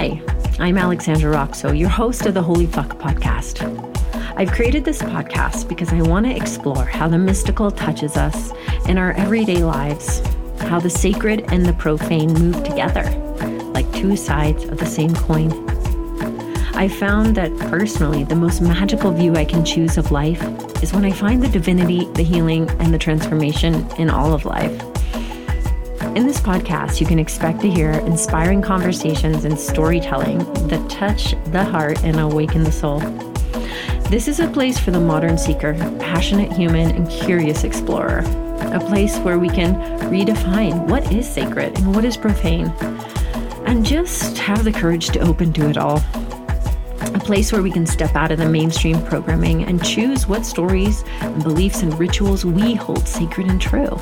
Hi, I'm Alexandra Roxo, your host of the Holy Fuck podcast. I've created this podcast because I want to explore how the mystical touches us in our everyday lives, how the sacred and the profane move together like two sides of the same coin. I found that personally, the most magical view I can choose of life is when I find the divinity, the healing, and the transformation in all of life. In this podcast, you can expect to hear inspiring conversations and storytelling that touch the heart and awaken the soul. This is a place for the modern seeker, passionate human, and curious explorer. A place where we can redefine what is sacred and what is profane, and just have the courage to open to it all. A place where we can step out of the mainstream programming and choose what stories and beliefs and rituals we hold sacred and true.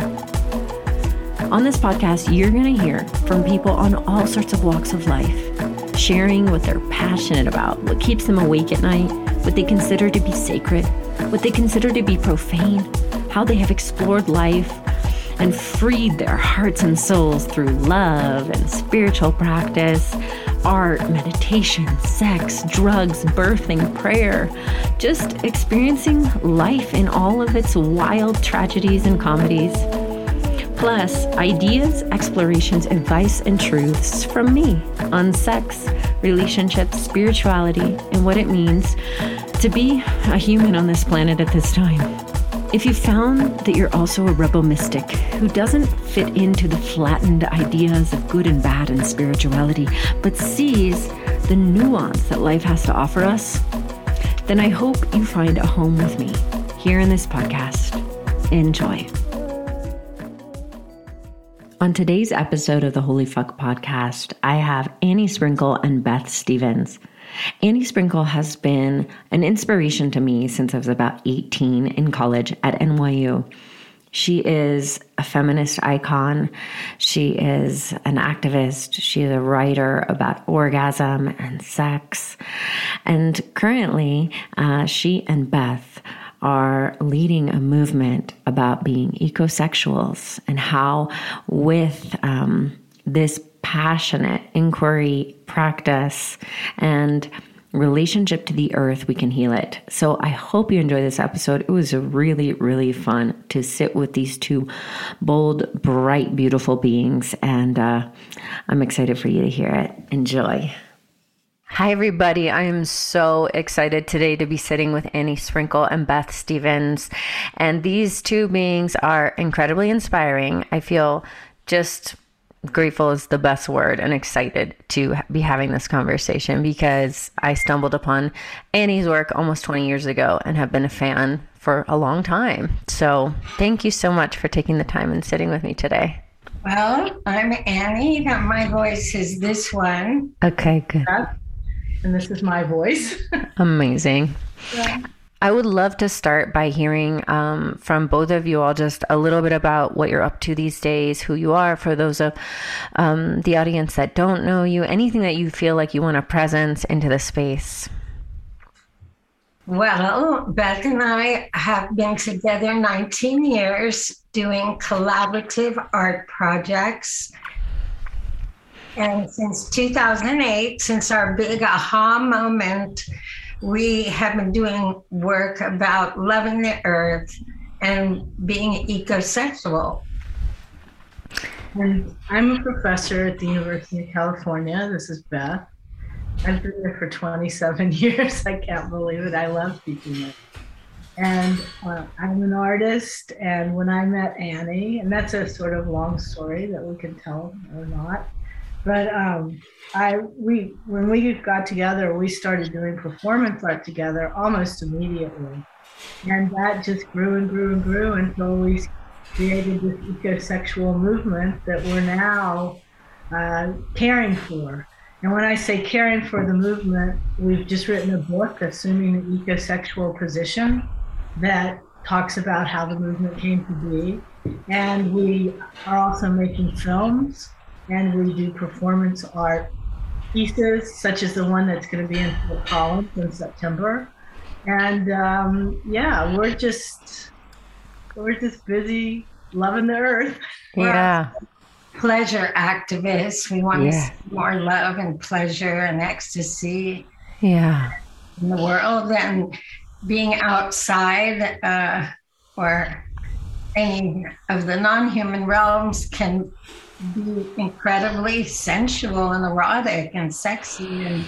On this podcast, you're going to hear from people on all sorts of walks of life, sharing what they're passionate about, what keeps them awake at night, what they consider to be sacred, what they consider to be profane, how they have explored life and freed their hearts and souls through love and spiritual practice, art, meditation, sex, drugs, birthing, prayer, just experiencing life in all of its wild tragedies and comedies plus ideas, explorations, advice, and truths from me on sex, relationships, spirituality, and what it means to be a human on this planet at this time. If you found that you're also a rebel mystic who doesn't fit into the flattened ideas of good and bad and spirituality, but sees the nuance that life has to offer us, then I hope you find a home with me here in this podcast. Enjoy. On today's episode of the Holy Fuck podcast, I have Annie Sprinkle and Beth Stephens. Annie Sprinkle has been an inspiration to me since I was about 18 in college at NYU. She is a feminist icon. She is an activist. She is a writer about orgasm and sex. And currently, uh, she and Beth are leading a movement about being ecosexuals and how, with um, this passionate inquiry practice and relationship to the earth, we can heal it. So I hope you enjoy this episode. It was really, really fun to sit with these two bold, bright, beautiful beings, and uh, I'm excited for you to hear it. Enjoy. Hi, everybody. I am so excited today to be sitting with Annie Sprinkle and Beth Stephens. And these two beings are incredibly inspiring. I feel just grateful is the best word and excited to be having this conversation because I stumbled upon Annie's work almost 20 years ago and have been a fan for a long time. So thank you so much for taking the time and sitting with me today. Well, I'm Annie. My voice is this one. Okay, good and this is my voice. Amazing. Yeah. I would love to start by hearing um, from both of you all just a little bit about what you're up to these days, who you are, for those of um, the audience that don't know you, anything that you feel like you want to presence into the space. Well, Beth and I have been together 19 years doing collaborative art projects and since 2008, since our big aha moment, we have been doing work about loving the earth and being ecosexual. And I'm a professor at the University of California. This is Beth. I've been there for 27 years. I can't believe it. I love teaching it. And uh, I'm an artist. And when I met Annie, and that's a sort of long story that we can tell or not. But um, I we when we got together, we started doing performance art together almost immediately, and that just grew and grew and grew until we created this ecosexual movement that we're now uh, caring for. And when I say caring for the movement, we've just written a book assuming an ecosexual position that talks about how the movement came to be. And we are also making films and we do performance art pieces, such as the one that's going to be in Fort Collins in September. And um, yeah, we're just we're just busy loving the earth. Yeah. pleasure activists. We want yeah. more love and pleasure and ecstasy. Yeah. In the world and being outside uh, or any of the non-human realms can be incredibly sensual and erotic and sexy and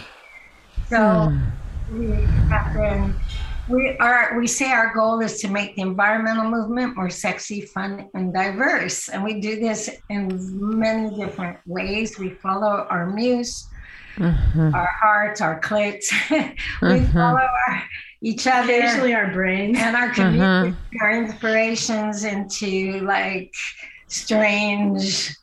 so hmm. we have been we are we say our goal is to make the environmental movement more sexy fun and diverse and we do this in many different ways we follow our muse mm-hmm. our hearts our clits we mm-hmm. follow our each other occasionally our brains and our community mm-hmm. our inspirations into like strange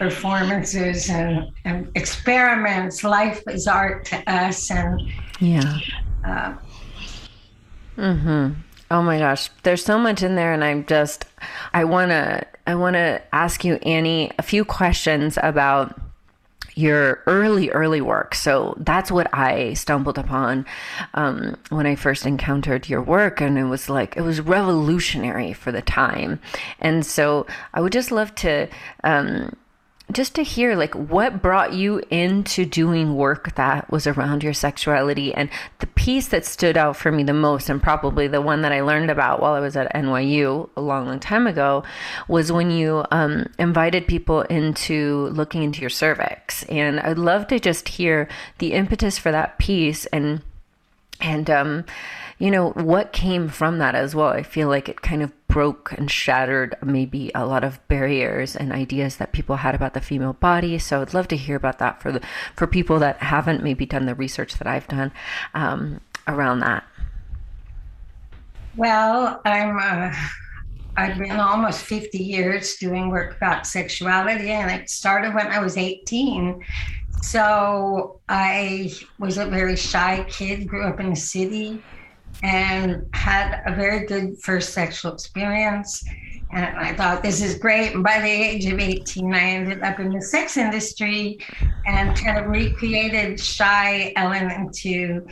performances and, and experiments life is art to us and yeah uh, Mm-hmm. Oh my gosh, there's so much in there, and I'm just, I wanna, I wanna ask you, Annie, a few questions about your early, early work. So that's what I stumbled upon um, when I first encountered your work, and it was like it was revolutionary for the time. And so I would just love to. Um, just to hear like what brought you into doing work that was around your sexuality and the piece that stood out for me the most and probably the one that i learned about while i was at nyu a long long time ago was when you um, invited people into looking into your cervix. And i'd love to just hear the impetus for that piece and and um, you know, what came from that as well? I feel like it kind of broke and shattered maybe a lot of barriers and ideas that people had about the female body. So I'd love to hear about that for the for people that haven't maybe done the research that I've done um, around that. Well, I'm. Uh, I've been almost 50 years doing work about sexuality, and it started when I was 18. So I was a very shy kid, grew up in the city, and had a very good first sexual experience. And I thought, this is great. And by the age of 18, I ended up in the sex industry and kind of recreated Shy Ellen into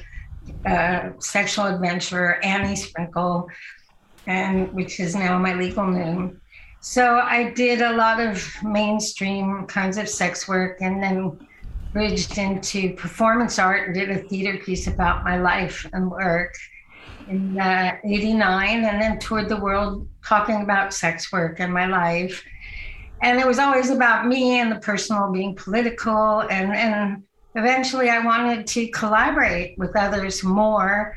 uh, sexual adventurer Annie Sprinkle, and which is now my legal name. So I did a lot of mainstream kinds of sex work and then bridged into performance art and did a theater piece about my life and work in uh, 89 and then toured the world talking about sex work and my life. And it was always about me and the personal being political. And, and eventually I wanted to collaborate with others more.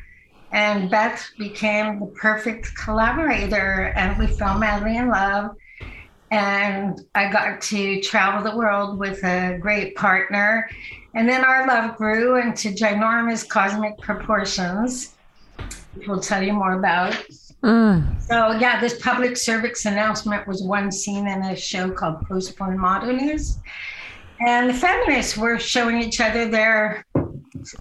And Beth became the perfect collaborator. And we fell madly in love. And I got to travel the world with a great partner. And then our love grew into ginormous cosmic proportions we'll tell you more about. Mm. So yeah, this public cervix announcement was one scene in a show called Postporn Modernist. And the feminists were showing each other their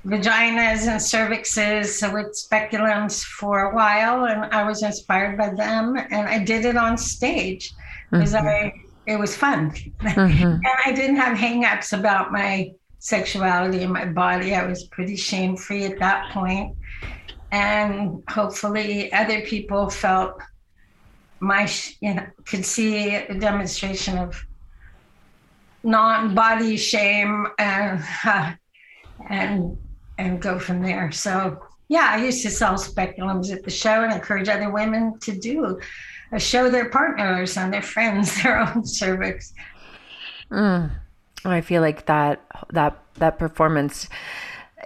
vaginas and cervixes with speculums for a while, and I was inspired by them, and I did it on stage because mm-hmm. I it was fun, mm-hmm. and I didn't have hangups about my sexuality and my body. I was pretty shame free at that point and hopefully other people felt my you know could see a demonstration of non-body shame and uh, and and go from there so yeah i used to sell speculums at the show and encourage other women to do uh, show their partners and their friends their own cervix mm. i feel like that that that performance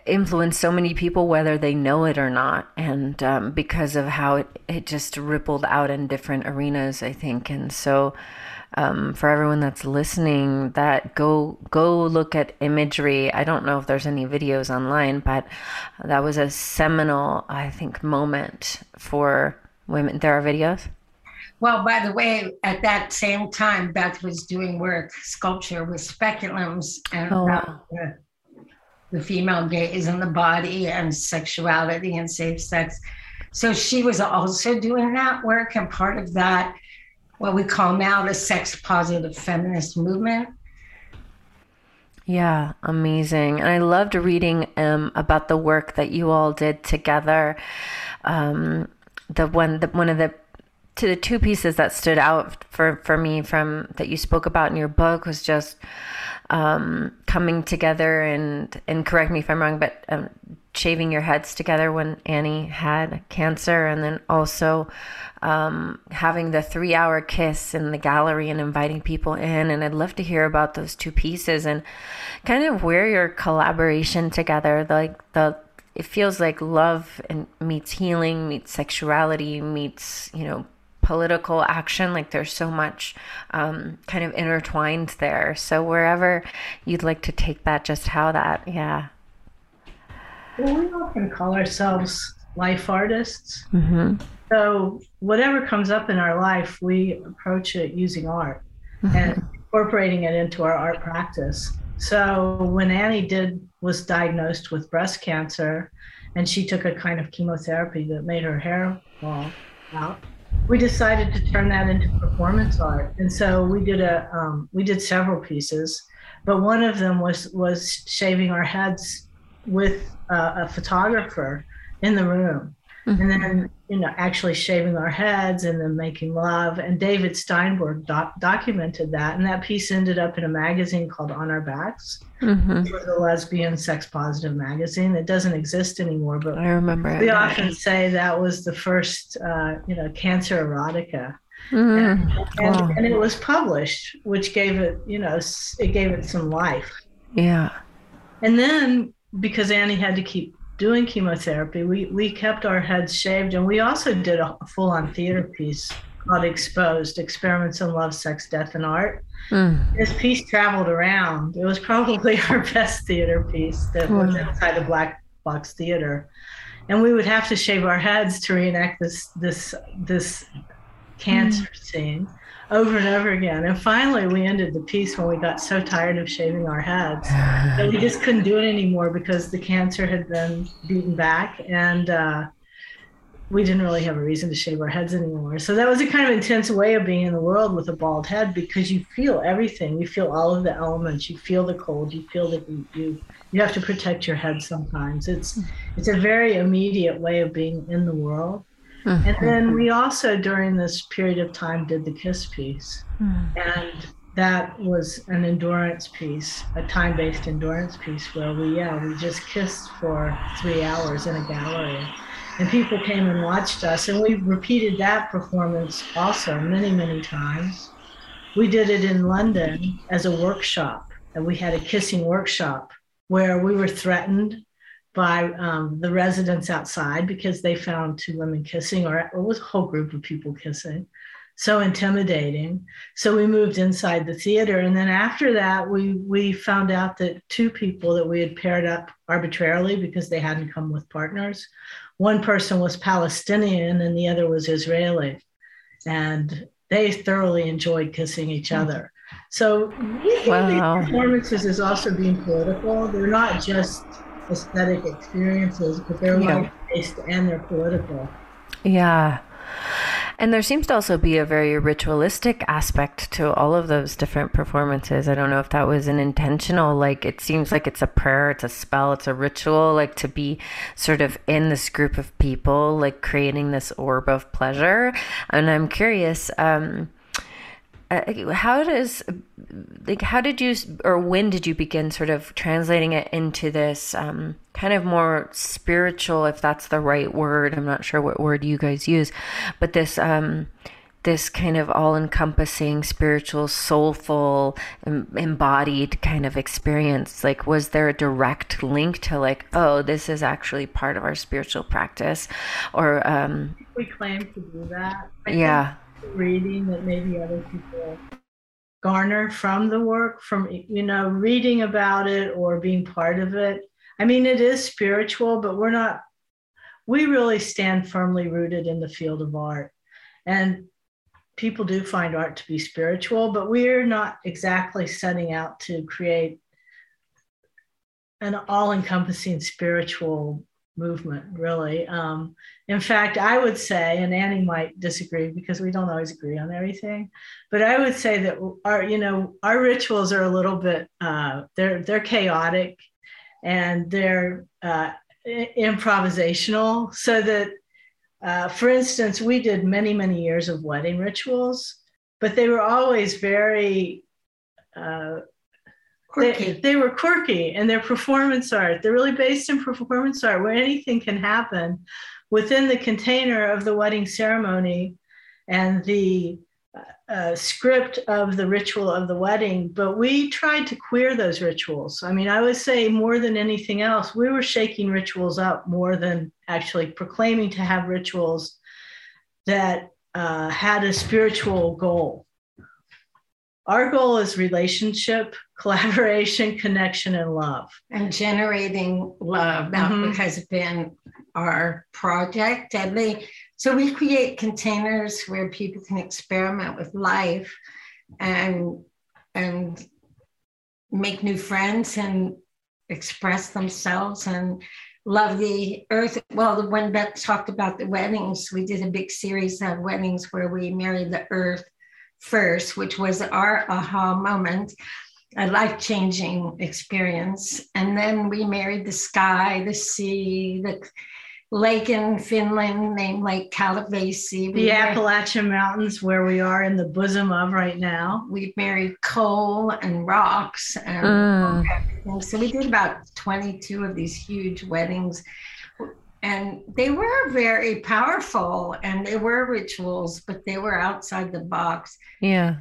influenced so many people, whether they know it or not, and um, because of how it, it just rippled out in different arenas, I think. And so, um, for everyone that's listening, that go go look at imagery. I don't know if there's any videos online, but that was a seminal, I think, moment for women. There are videos. Well, by the way, at that same time, Beth was doing work, sculpture with speculums and oh, wow the female gaze and the body and sexuality and safe sex. So she was also doing that work and part of that, what we call now the sex positive feminist movement. Yeah, amazing. And I loved reading um, about the work that you all did together. Um, the one, the, one of the to the two pieces that stood out for for me from that you spoke about in your book was just um, coming together and and correct me if I'm wrong, but um, shaving your heads together when Annie had cancer, and then also um, having the three hour kiss in the gallery and inviting people in. And I'd love to hear about those two pieces and kind of where your collaboration together, like the it feels like love and meets healing, meets sexuality, meets you know political action. Like there's so much um, kind of intertwined there. So wherever you'd like to take that, just how that, yeah. Well, we often call ourselves life artists. Mm-hmm. So whatever comes up in our life, we approach it using art mm-hmm. and incorporating it into our art practice. So when Annie did was diagnosed with breast cancer, and she took a kind of chemotherapy that made her hair fall out we decided to turn that into performance art. And so we did a um, we did several pieces but one of them was was shaving our heads with uh, a photographer in the room mm-hmm. and then you know actually shaving our heads and then making love and david steinberg doc- documented that and that piece ended up in a magazine called on our backs mm-hmm. a lesbian sex positive magazine It doesn't exist anymore but i remember we it. often say that was the first uh, you know cancer erotica mm-hmm. and, and, wow. and it was published which gave it you know it gave it some life yeah and then because annie had to keep doing chemotherapy, we, we kept our heads shaved. And we also did a full on theater piece called Exposed Experiments in Love, Sex, Death, and Art. Mm. This piece traveled around. It was probably our best theater piece that was inside the Black Box Theater. And we would have to shave our heads to reenact this this this cancer mm. scene over and over again. And finally, we ended the piece when we got so tired of shaving our heads that we just couldn't do it anymore because the cancer had been beaten back and uh, we didn't really have a reason to shave our heads anymore. So that was a kind of intense way of being in the world with a bald head because you feel everything. You feel all of the elements. You feel the cold. You feel that you you, you have to protect your head sometimes. It's it's a very immediate way of being in the world. Mm-hmm. And then we also, during this period of time, did the kiss piece. Mm-hmm. And that was an endurance piece, a time based endurance piece where we, yeah, we just kissed for three hours in a gallery. And people came and watched us. And we repeated that performance also many, many times. We did it in London as a workshop. And we had a kissing workshop where we were threatened by um, the residents outside because they found two women kissing, or it was a whole group of people kissing. So intimidating. So we moved inside the theater, and then after that, we we found out that two people that we had paired up arbitrarily because they hadn't come with partners. One person was Palestinian, and the other was Israeli, and they thoroughly enjoyed kissing each hmm. other. So wow. these performances is also being political. They're not just aesthetic experiences, but they're yeah. life based and they're political. Yeah. And there seems to also be a very ritualistic aspect to all of those different performances. I don't know if that was an intentional, like, it seems like it's a prayer, it's a spell, it's a ritual, like to be sort of in this group of people, like creating this orb of pleasure. And I'm curious, um, uh, how does like how did you or when did you begin sort of translating it into this um, kind of more spiritual if that's the right word? I'm not sure what word you guys use but this um, this kind of all-encompassing spiritual soulful embodied kind of experience. Like was there a direct link to like oh this is actually part of our spiritual practice? Or um we claim to do that. I yeah reading that maybe other people garner from the work from you know reading about it or being part of it i mean it is spiritual but we're not we really stand firmly rooted in the field of art and people do find art to be spiritual but we're not exactly setting out to create an all-encompassing spiritual movement, really. Um, in fact, I would say, and Annie might disagree because we don't always agree on everything, but I would say that our, you know, our rituals are a little bit, uh, they're they're chaotic, and they're uh, improvisational, so that uh, for instance, we did many, many years of wedding rituals, but they were always very uh, Quirky. They, they were quirky and they're performance art. They're really based in performance art where anything can happen within the container of the wedding ceremony and the uh, script of the ritual of the wedding. But we tried to queer those rituals. I mean, I would say more than anything else, we were shaking rituals up more than actually proclaiming to have rituals that uh, had a spiritual goal. Our goal is relationship, collaboration, connection, and love. and generating love. That Mhm. has been our project. And they, so we create containers where people can experiment with life and and make new friends and express themselves and love the earth. Well, when Beth talked about the weddings, we did a big series of weddings where we married the earth first, which was our aha moment a life changing experience. And then we married the sky, the sea, the lake in Finland named Lake Kallavesi. We The married, Appalachian Mountains, where we are in the bosom of right now. we married coal and rocks and Mm. everything. So we did about 22 of these huge weddings. And they were very powerful and they were rituals, but they were outside the box. Yeah.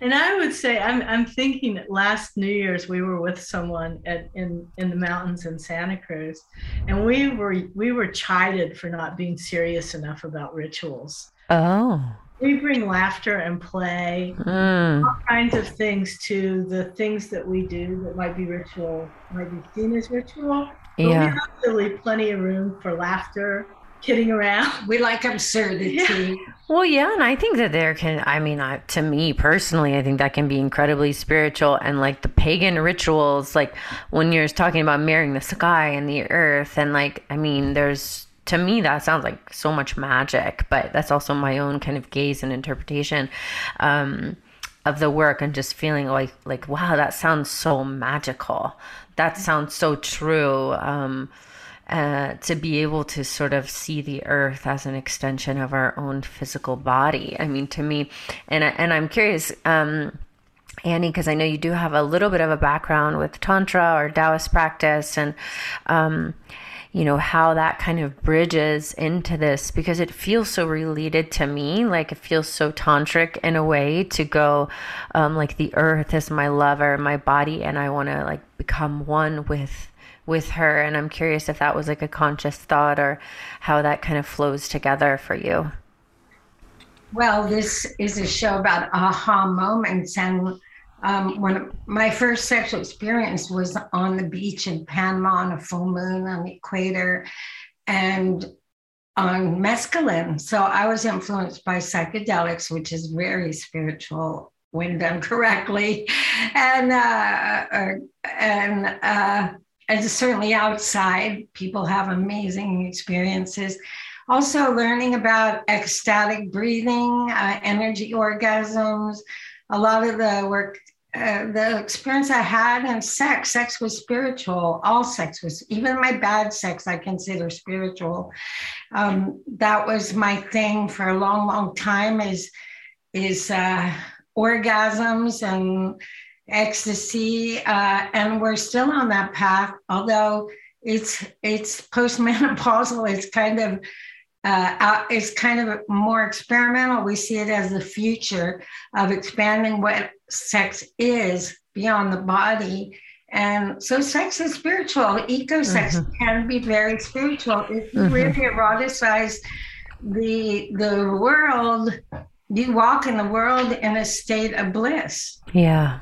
And I would say, I'm, I'm thinking that last New Year's we were with someone at, in, in the mountains in Santa Cruz, and we were we were chided for not being serious enough about rituals. Oh. We bring laughter and play, Mm. all kinds of things to the things that we do that might be ritual, might be seen as ritual. But Yeah. we also leave plenty of room for laughter, kidding around. We like absurdity. Well, yeah, and I think that there can, I mean, I, to me personally, I think that can be incredibly spiritual. And like the pagan rituals, like when you're talking about marrying the sky and the earth, and like, I mean, there's, to me, that sounds like so much magic, but that's also my own kind of gaze and interpretation. Um, of the work and just feeling like like wow that sounds so magical that sounds so true um uh, to be able to sort of see the earth as an extension of our own physical body. I mean, to me, and I- and I'm curious, um, Annie, because I know you do have a little bit of a background with tantra or Taoist practice, and um, you know how that kind of bridges into this because it feels so related to me. Like it feels so tantric in a way to go, um, like the earth is my lover, my body, and I want to like become one with with her and i'm curious if that was like a conscious thought or how that kind of flows together for you Well, this is a show about aha moments. And um, when my first sexual experience was on the beach in Panama on a full moon on the equator and on mescaline. So I was influenced by psychedelics, which is very spiritual when done correctly. And, uh, and, uh, and certainly outside, people have amazing experiences also learning about ecstatic breathing uh, energy orgasms a lot of the work uh, the experience i had in sex sex was spiritual all sex was even my bad sex i consider spiritual um, that was my thing for a long long time is is uh, orgasms and ecstasy uh, and we're still on that path although it's it's postmenopausal it's kind of uh, it's kind of more experimental. We see it as the future of expanding what sex is beyond the body. And so sex is spiritual. Eco sex can be very spiritual. If you Mhm. really eroticize the the world, you walk in the world in a state of bliss. yeah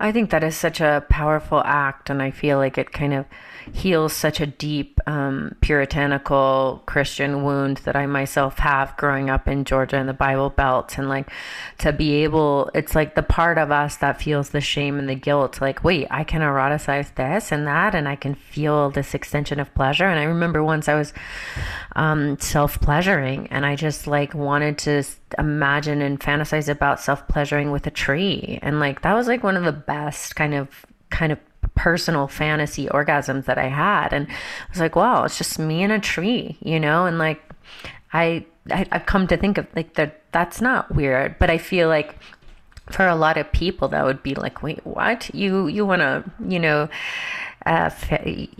i think that is such a powerful act and i feel like it kind of heals such a deep um, puritanical christian wound that i myself have growing up in georgia in the bible belt. And like to be able it's like the part of us that feels the shame and the guilt. Like wait i can eroticize this and that and i can feel this extension of pleasure. And i remember once i was um, self-pleasuring and i just like wanted to imagine and fantasize about self-pleasuring with a tree. And like that was like one of the best kind of kind of personal fantasy orgasms that i had. And i was like wow it's just me and a tree you know? And like I, I I've come to think of like that that's not weird, but I feel like for a lot of people that would be like, wait, what? You you want to you know uh,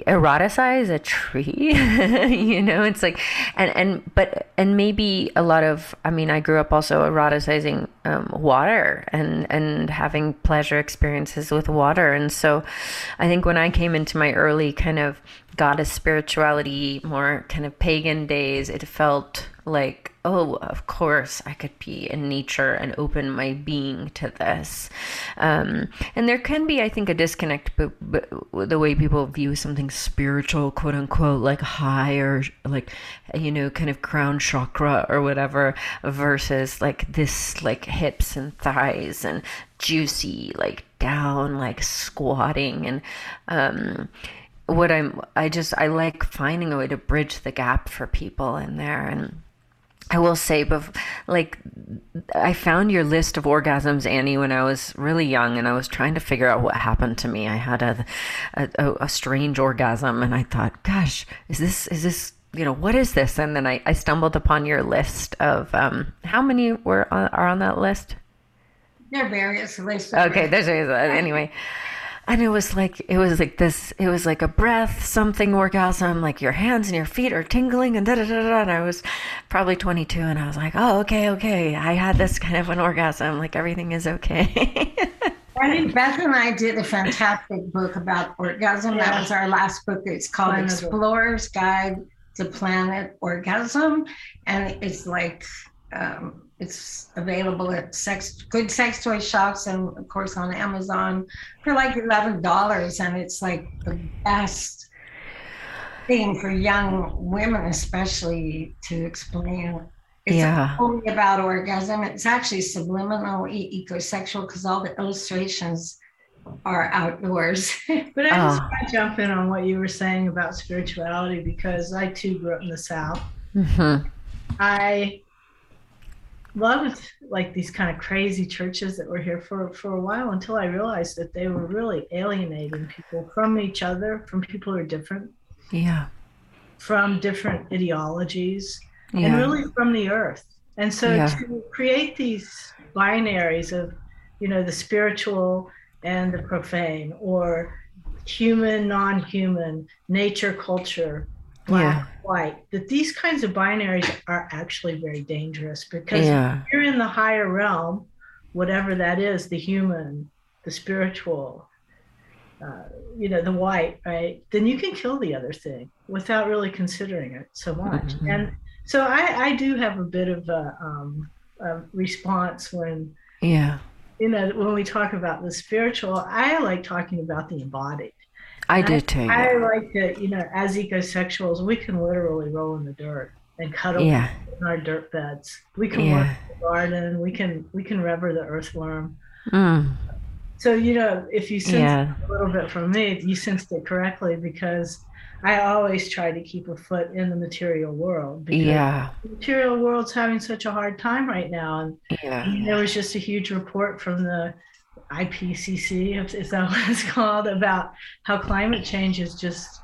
eroticize a tree you know it's like and and but and maybe a lot of i mean i grew up also eroticizing um, water and and having pleasure experiences with water. And so i think when i came into my early kind of goddess spirituality more kind of pagan days it felt like oh, of course, I could be in nature and open my being to this. Um, and there can be, I think, a disconnect but, the way people view something spiritual, quote unquote, like higher, like, you know, kind of crown chakra or whatever, versus like this, like hips and thighs and juicy, like down, like squatting. And, um, what I'm, I just, I like finding a way to bridge the gap for people in there. And, I will say, but like, I found your list of orgasms, Annie, when I was really young, and I was trying to figure out what happened to me. I had a, a, a strange orgasm, and I thought, "Gosh, is this is this you know what is this?" And then I, I stumbled upon your list of um, how many were on, are on that list. There are various lists. Okay, there's anyway and it was like it was like this it was like a breath something orgasm like your hands and your feet are tingling and da da da da and i was probably 22 and i was like oh okay okay i had this kind of an orgasm like everything is okay I think Beth and I did a fantastic book about orgasm. Yeah. That was our last book. It's called Explorer's Guide to Planet Orgasm. And it's like um, it's available at sex good sex toy shops and of course on Amazon for like eleven dollars, and it's like the best thing for young women, especially to explain. It's yeah. only about orgasm. It's actually subliminal e- ecosexual because all the illustrations are outdoors. but I just oh. want to jump in on what you were saying about spirituality because I too grew up in the South. Mm-hmm. I loved like these kind of crazy churches that were here for for a while until I realized that they were really alienating people from each other, from people who are different. Yeah. From different ideologies yeah. and really from the earth. And so yeah. to create these binaries of, you know, the spiritual and the profane or human, non-human, nature, culture, black, yeah. white, that these kinds of binaries are actually very dangerous because yeah. you're in the higher realm, whatever that is, the human, the spiritual, uh, you know, the white, right? Then you can kill the other thing without really considering it so much. Mm-hmm. And so I, I do have a bit of a, um, a response when, yeah, you know, when we talk about the spiritual, I like talking about the embodied I do too. I, like that, you know, as ecosexuals, we can literally roll in the dirt and cuddle yeah. in our dirt beds. We can yeah. work in the garden. We can we can rever the earthworm. Mm. So you know, if you sense yeah. a little bit from me, you sensed it correctly because I always try to keep a foot in the material world. Because yeah, the material world's having such a hard time right now, and yeah. there was just a huge report from the IPCC, is that what it's called, about how climate change is just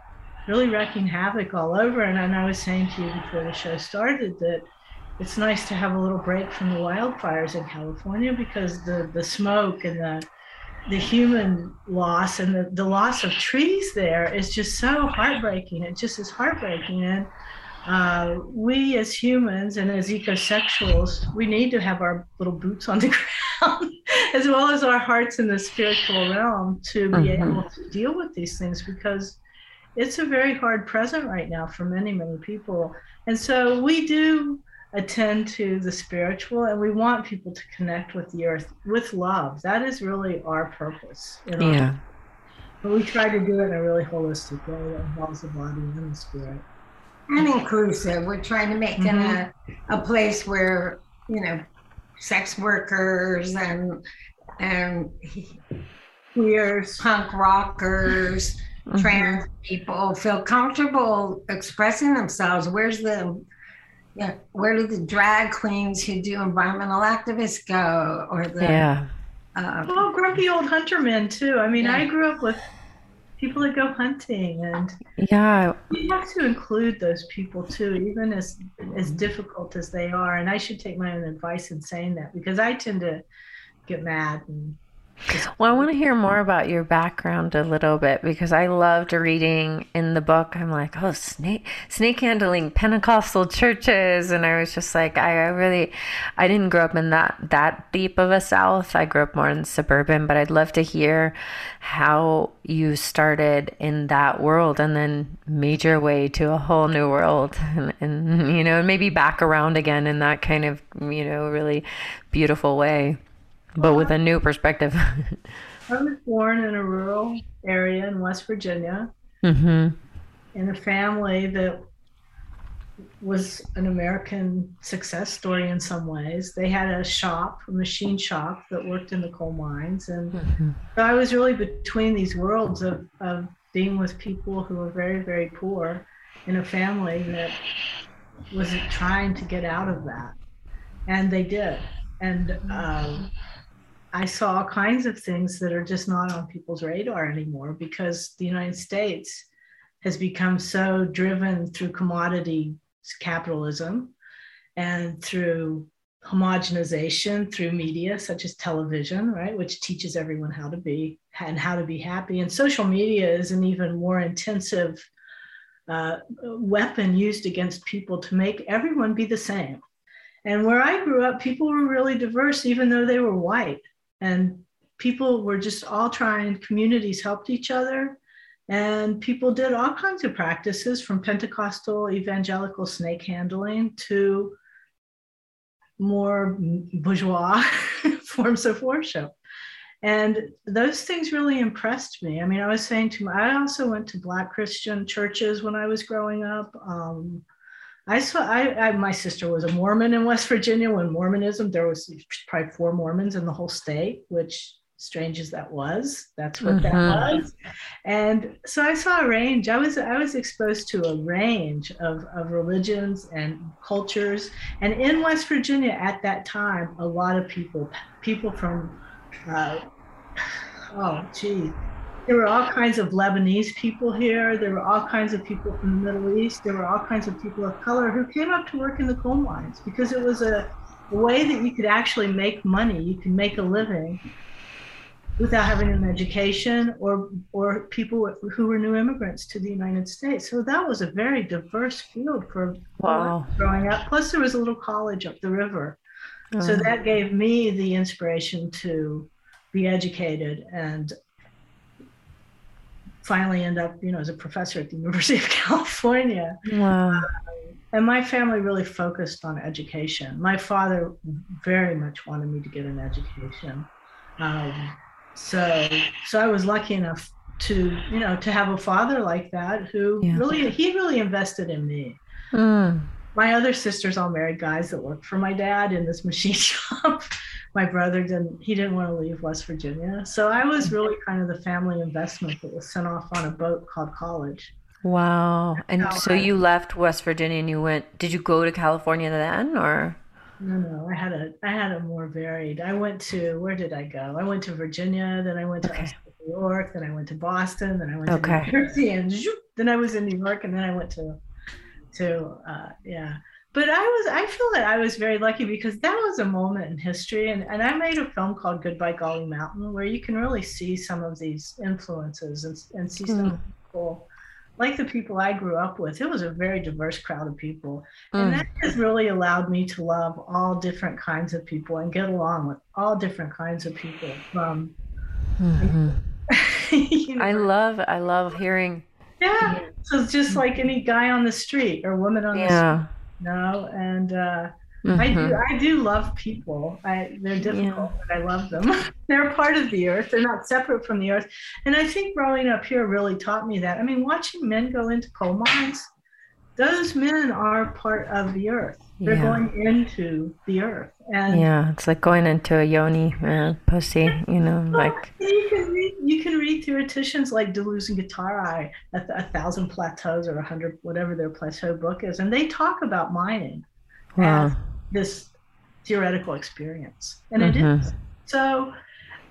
really wreaking havoc all over. And, and I was saying to you before the show started that it's nice to have a little break from the wildfires in California because the, the smoke and the the human loss and the, the loss of trees there is just so heartbreaking. It just is heartbreaking. And uh, we as humans and as ecosexuals, we need to have our little boots on the ground as well as our hearts in the spiritual realm to be mm-hmm. able to deal with these things because it's a very hard present right now for many, many people. And so we do attend to the spiritual and we want people to connect with the earth with love. That is really our purpose. yeah. but we try to do it in a really holistic way that involves the body and the spirit. And inclusive. We're trying to make mm-hmm. it a, a place where, you know, sex workers and and queers, punk rockers, mm-hmm. trans people feel comfortable expressing themselves. Where's the yeah, where do the drag queens who do environmental activists go? Or the yeah. Uh, oh, grumpy old hunter men too. I mean, yeah. I grew up with people that go hunting and yeah. you have to include those people too even as as mm-hmm. difficult as they are. And i should take my own advice in saying that because i tend to get mad and well, I want to hear more about your background a little bit because I loved reading in the book. I'm like, oh, snake, snake handling Pentecostal churches, and I was just like, I, I really, I didn't grow up in that that deep of a South. I grew up more in suburban, but I'd love to hear how you started in that world and then made your way to a whole new world, and, and you know, maybe back around again in that kind of you know really beautiful way but with a new perspective. I was born in a rural area in West Virginia mm-hmm. in a family that was an American success story in some ways. They had a shop, a machine shop that worked in the coal mines. And mm-hmm. so I was really between these worlds of, of being with people who were very, very poor in a family that was trying to get out of that. And they did. And um, I saw all kinds of things that are just not on people's radar anymore because the United States has become so driven through commodity capitalism and through homogenization through media such as television right which teaches everyone how to be and how to be happy. And social media is an even more intensive uh, weapon used against people to make everyone be the same. And where i grew up people were really diverse even though they were white and people were just all trying communities helped each other. And people did all kinds of practices from pentecostal evangelical snake handling to more bourgeois forms of worship. And those things really impressed me. I mean i was saying to my i also went to black christian churches when i was growing up. Um, I saw I, I, my sister was a Mormon in West Virginia when Mormonism there was probably four Mormons in the whole state, which strange as that was, that's what mm-hmm. that was. And so I saw a range. I was I was exposed to a range of, of religions and cultures. And in West Virginia at that time, a lot of people people from uh, oh geez there were all kinds of Lebanese people here. There were all kinds of people from the Middle East. There were all kinds of people of color who came up to work in the coal mines because it was a, way that you could actually make money. You could make a living without having an education or or people who were new immigrants to the United States. So that was a very diverse field for wow. growing up. Plus, there was a little college up the river, oh. so that gave me the inspiration to be educated and finally end up, you know, as a professor at the University of California. Wow. Um, and my family really focused on education. My father very much wanted me to get an education. Um, so, so I was lucky enough to, you know, to have a father like that who yeah. really, he really invested in me. Mm. My other sisters all married guys that worked for my dad in this machine shop. My brother didn't he didn't want to leave west virginia. So i was really kind of the family investment that was sent off on a boat called college. Wow. And so, so you left west virginia and you went did you go to california then or? No no i had a i had a more varied i went to where did i go? I went to virginia then i went to okay. new york then i went to boston then i went okay. to new jersey and then i was in new york and then i went to to uh, yeah but I was I feel that I was very lucky because that was a moment in history and, and I made a film called Goodbye Gauley Mountain where you can really see some of these influences and, and see some mm. people like the people I grew up with. It was a very diverse crowd of people. Mm. And that has really allowed me to love all different kinds of people and get along with all different kinds of people from mm-hmm. you know, I love I love hearing yeah. So it's just like any guy on the street or woman on yeah. the street You no, and uh, mm-hmm. I do mm-hmm. I do love people. I they're difficult, yeah. but I love them. they're part of the earth. They're not separate from the earth. And I think growing up here really taught me that. I mean, watching men go into coal mines, those men are part of the earth. They're yeah. going into the earth. And yeah, it's like going into a yoni, man, pussy, you know, like. You can read, you can read theoreticians like Deleuze and Guattari, a, a thousand plateaus or a hundred, whatever their plateau book is, and they talk about mining wow. as this theoretical experience, and mm-hmm. it is. So,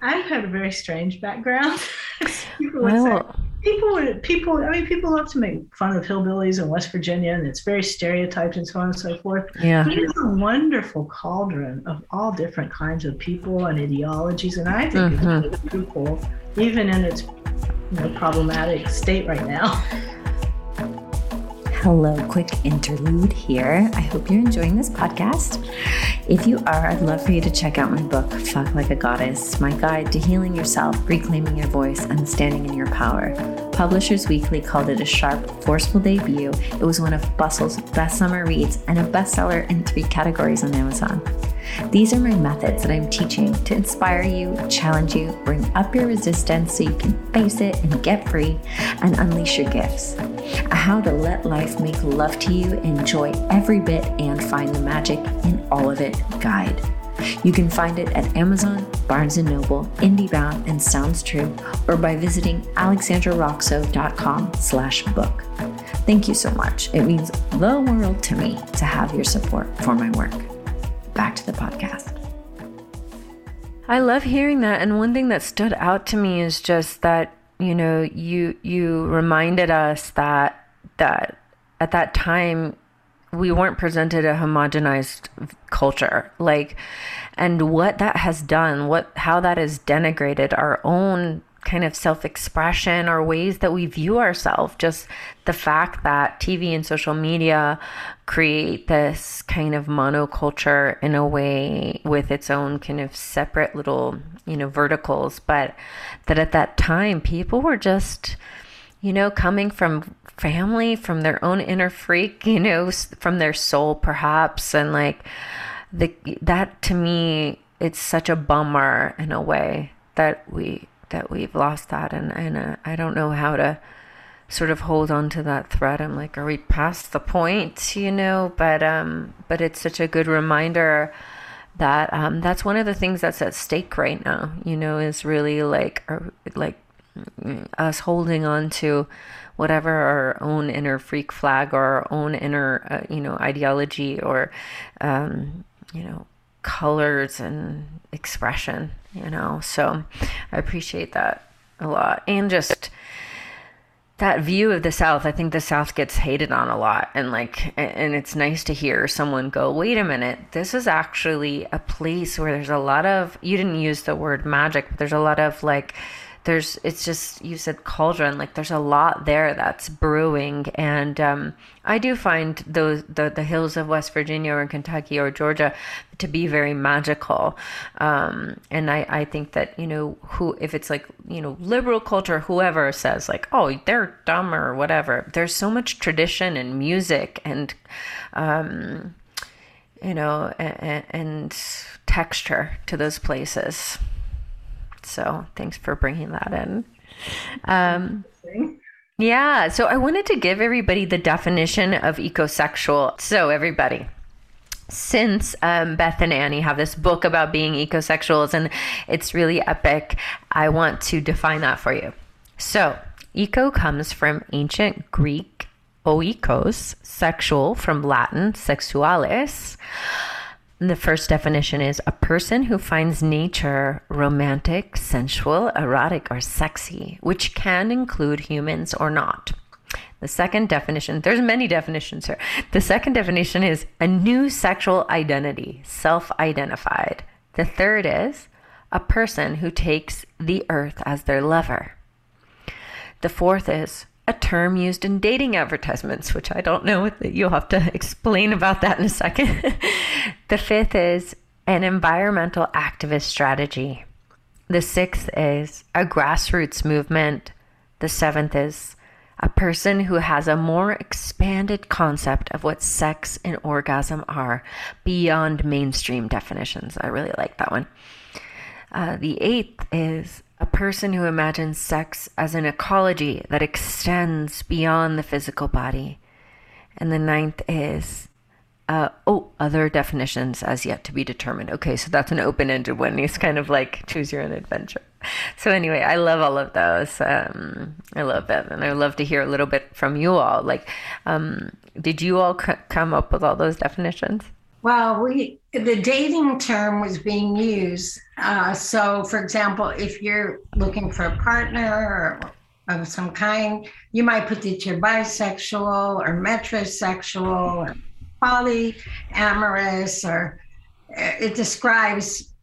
I've had a very strange background. well, people would people i mean people love to make fun of hillbillies in west virginia and it's very stereotyped and so on and so forth Yeah. but it's a wonderful cauldron of all different kinds of people and ideologies and i think Mhm. it's really cool even in its you know, problematic state right now Hello, quick interlude here. I hope you're enjoying this podcast. If you are, I'd love for you to check out my book, Fuck Like a Goddess, my guide to healing yourself, reclaiming your voice, and standing in your power. Publishers Weekly called it a sharp, forceful debut. It was one of Bustle's best summer reads and a bestseller in three categories on Amazon. These are my methods that I'm teaching to inspire you, challenge you, bring up your resistance so you can face it and get free and unleash your gifts. How to let life make love to you, enjoy every bit, and find the magic in all of it guide. You can find it at Amazon, Barnes & Noble, IndieBound, and Sounds True, or by visiting alexandraroxo.com slash book. Thank you so much. It means the world to me to have your support for my work. Back to the podcast. I love hearing that. And one thing that stood out to me is just that, you know, you you reminded us that that at that time we weren't presented a homogenized culture. Like and what that has done, what how that has denigrated our own kind of self-expression or ways that we view ourselves. Just the fact that TV and social media create this kind of monoculture in a way with its own kind of separate little you know verticals but that at that time people were just you know coming from family from their own inner freak you know from their soul perhaps. And like the that to me it's such a bummer in a way that we that we've lost that and and uh, I don't know how to sort of hold on to that thread. I'm like, are we past the point, you know? But um but it's such a good reminder that um that's one of the things that's at stake right now, you know, is really like like us holding on to whatever our own inner freak flag or our own inner uh, you know ideology or um you know colors and expression you know? So i appreciate that a lot. And just that view of the south i think the south gets hated on a lot. And like and it's nice to hear someone go wait a minute this is actually a place where there's a lot of you didn't use the word magic but there's a lot of like there's it's just you said cauldron like there's a lot there that's brewing. And um, i do find those the, the hills of west virginia or kentucky or georgia to be very magical. Um, and I, I think that you know who if it's like you know liberal culture whoever says like oh they're dumb or whatever there's so much tradition and music and um, you know and, and texture to those places so thanks for bringing that in. Um, yeah, so I wanted to give everybody the definition of ecosexual. So, everybody, since um, Beth and Annie have this book about being ecosexuals and it's really epic, I want to define that for you. So, eco comes from ancient Greek oikos, sexual from Latin sexualis. The first definition is a person who finds nature romantic, sensual, erotic, or sexy, which can include humans or not. The second definition, there's many definitions here. The second definition is a new sexual identity, self identified. The third is a person who takes the earth as their lover. The fourth is a term used in dating advertisements, which I don't know. You'll have to explain about that in a second. the fifth is an environmental activist strategy. The sixth is a grassroots movement. The seventh is a person who has a more expanded concept of what sex and orgasm are beyond mainstream definitions. I really like that one. Uh, the eighth is a person who imagines sex as an ecology that extends beyond the physical body. And the ninth is, uh, oh, other definitions as yet to be determined. Okay, so that's an open ended one. It's kind of like choose your own adventure. So, anyway, I love all of those. Um, I love them. And I love to hear a little bit from you all. Like, um, did you all c- come up with all those definitions? Well, we the dating term was being used. Uh, so, for example, if you're looking for a partner or of some kind. You might put that you're bisexual or metrosexual or polyamorous, or uh, it describes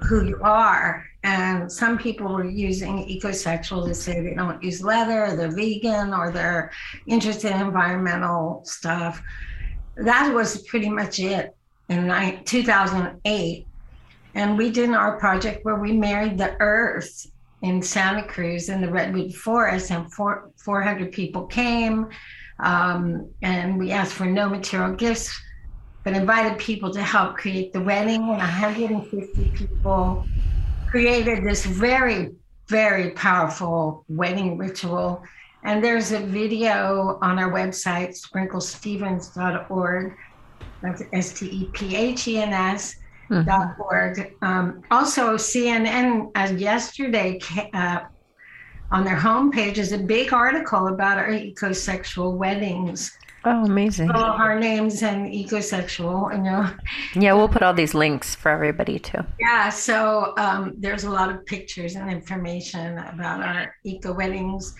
who you are. And some people were using ecosexual to say they don't use leather, they're vegan, or they're interested in environmental stuff. That was pretty much it in 2008. And we did our project where we married the earth in Santa Cruz in the Redwood Forest, and four, 400 people came. Um, and we asked for no material gifts, but invited people to help create the wedding. And 150 people created this very, very powerful wedding ritual. And there's a video on our website, sprinklestephens.org. That's S T E P H E N S. Mm-hmm. Dot org. Um, also, CNN uh, yesterday uh, on their homepage is a big article about our ecosexual weddings. Oh, amazing! All our names and ecosexual, you know. Yeah, we'll put all these links for everybody too. Yeah, so um, there's a lot of pictures and information about our eco weddings.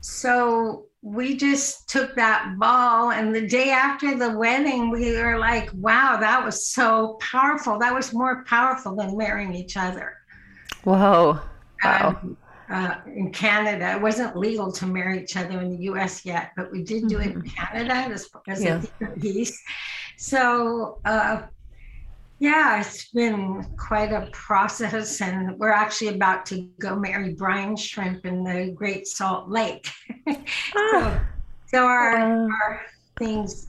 So we just took that ball, and the day after the wedding, we were like, "Wow, that was so powerful! That was more powerful than marrying each other." Whoa! Wow. Um, uh, in Canada. It wasn't legal to marry each other in the US yet, but we did do it in mm-hmm. Canada as, as yeah. a piece. So, uh, yeah, it's been quite a process, and we're actually about to go marry brine shrimp in the Great Salt Lake. ah. so, so, our, our things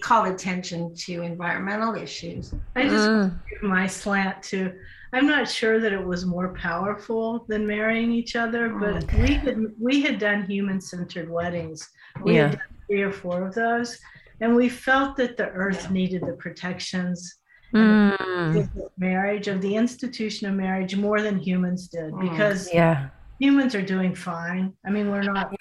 call attention to environmental issues. I just mm. give my slant to I'm not sure that it was more powerful than marrying each other, but okay. we had we had done human centered weddings. We yeah. had done three or four of those, and we felt that the earth needed the protections mm. marriage of the institution of marriage more than humans did mm. because yeah. humans are doing fine. I mean, we're not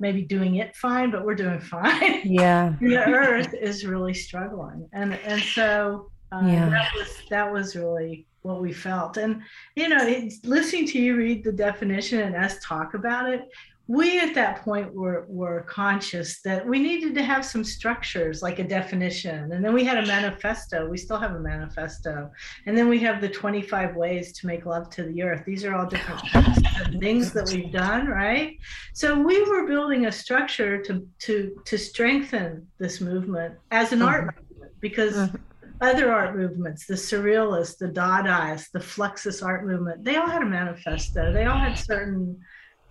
maybe doing it fine, but we're doing fine. Yeah. the earth is really struggling. And and so um, yeah. that was that was really what we felt. And, you know, listening to you read the definition and us talk about it, we at that point were, were conscious that we needed to have some structures like a definition. And then we had a manifesto. We still have a manifesto. And then we have the 25 ways to make love to the earth. These are all different things that we've done, right? So we were building a structure to to to strengthen this movement as an mm-hmm. art movement because mm-hmm other art movements, the surrealists, the Dadaists, the Fluxus art movement, they all had a manifesto. They all had certain,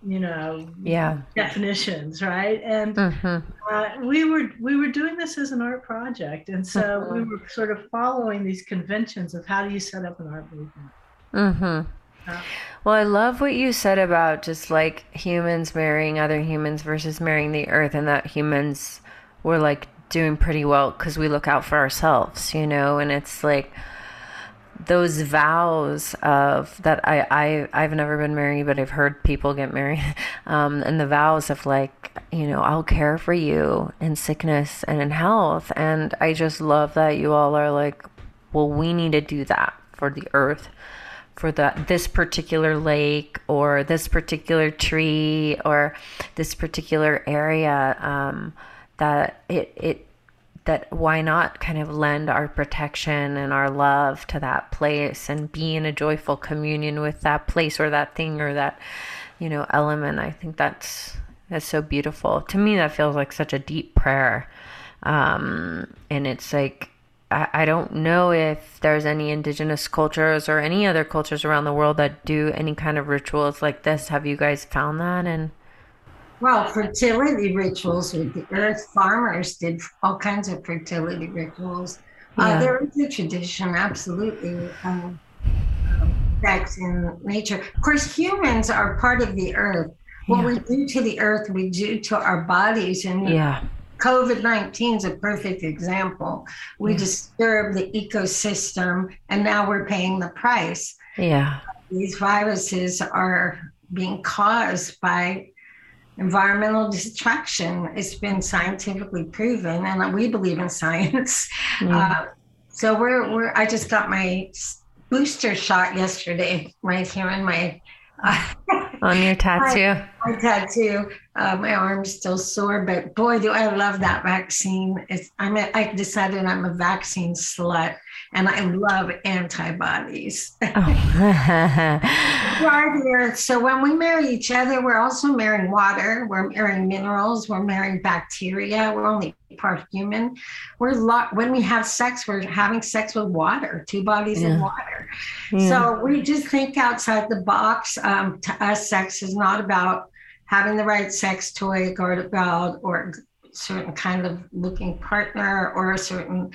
you know, yeah, definitions, right? And mm-hmm. uh, we were we were doing this as an art project, and so mm-hmm. we were sort of following these conventions of how do you set up an art movement. Mm-hmm. Uh, well, I love what you said about just like humans marrying other humans versus marrying the earth, and that humans were like doing pretty well because we look out for ourselves, you know, and it's like those vows of that I, I I've never been married, but I've heard people get married, um, and the vows of like you know I'll care for you in sickness and in health, and I just love that you all are like, well, we need to do that for the earth, for that this particular lake or this particular tree or this particular area. Um, that it it that why not kind of lend our protection and our love to that place and be in a joyful communion with that place or that thing or that you know element? I think that's that's so beautiful. To me that feels like such a deep prayer. Um, and it's like I, I don't know if there's any indigenous cultures or any other cultures around the world that do any kind of rituals like this. Have you guys found that? And well, fertility rituals with the earth farmers did all kinds of fertility rituals. Uh, yeah. Uh, there is a tradition, absolutely, um, that's in nature. Of course, humans are part of the earth. What yeah. we do to the earth, we do to our bodies. And yeah. COVID 19 is a perfect example. We yeah. disturb the ecosystem, and now we're paying the price. Yeah. These viruses are being caused by environmental destruction. It's been scientifically proven, and we believe in science. Uh, so we're we're. I just got my booster shot yesterday, right here in my. Uh, on your tattoo. My, my tattoo. Uh, my arm's still sore, but boy, do I love that vaccine. It's I'm a, I decided I'm a vaccine slut, and I love antibodies. Oh. so when we marry each other, we're also marrying water. We're marrying minerals. We're marrying bacteria. We're only part human. We're lo- when we have sex, we're having sex with water, two bodies yeah. in water. Yeah. So we just think outside the box. Um, to us, sex is not about having the right sex toy, guard about or certain kind of looking partner or a certain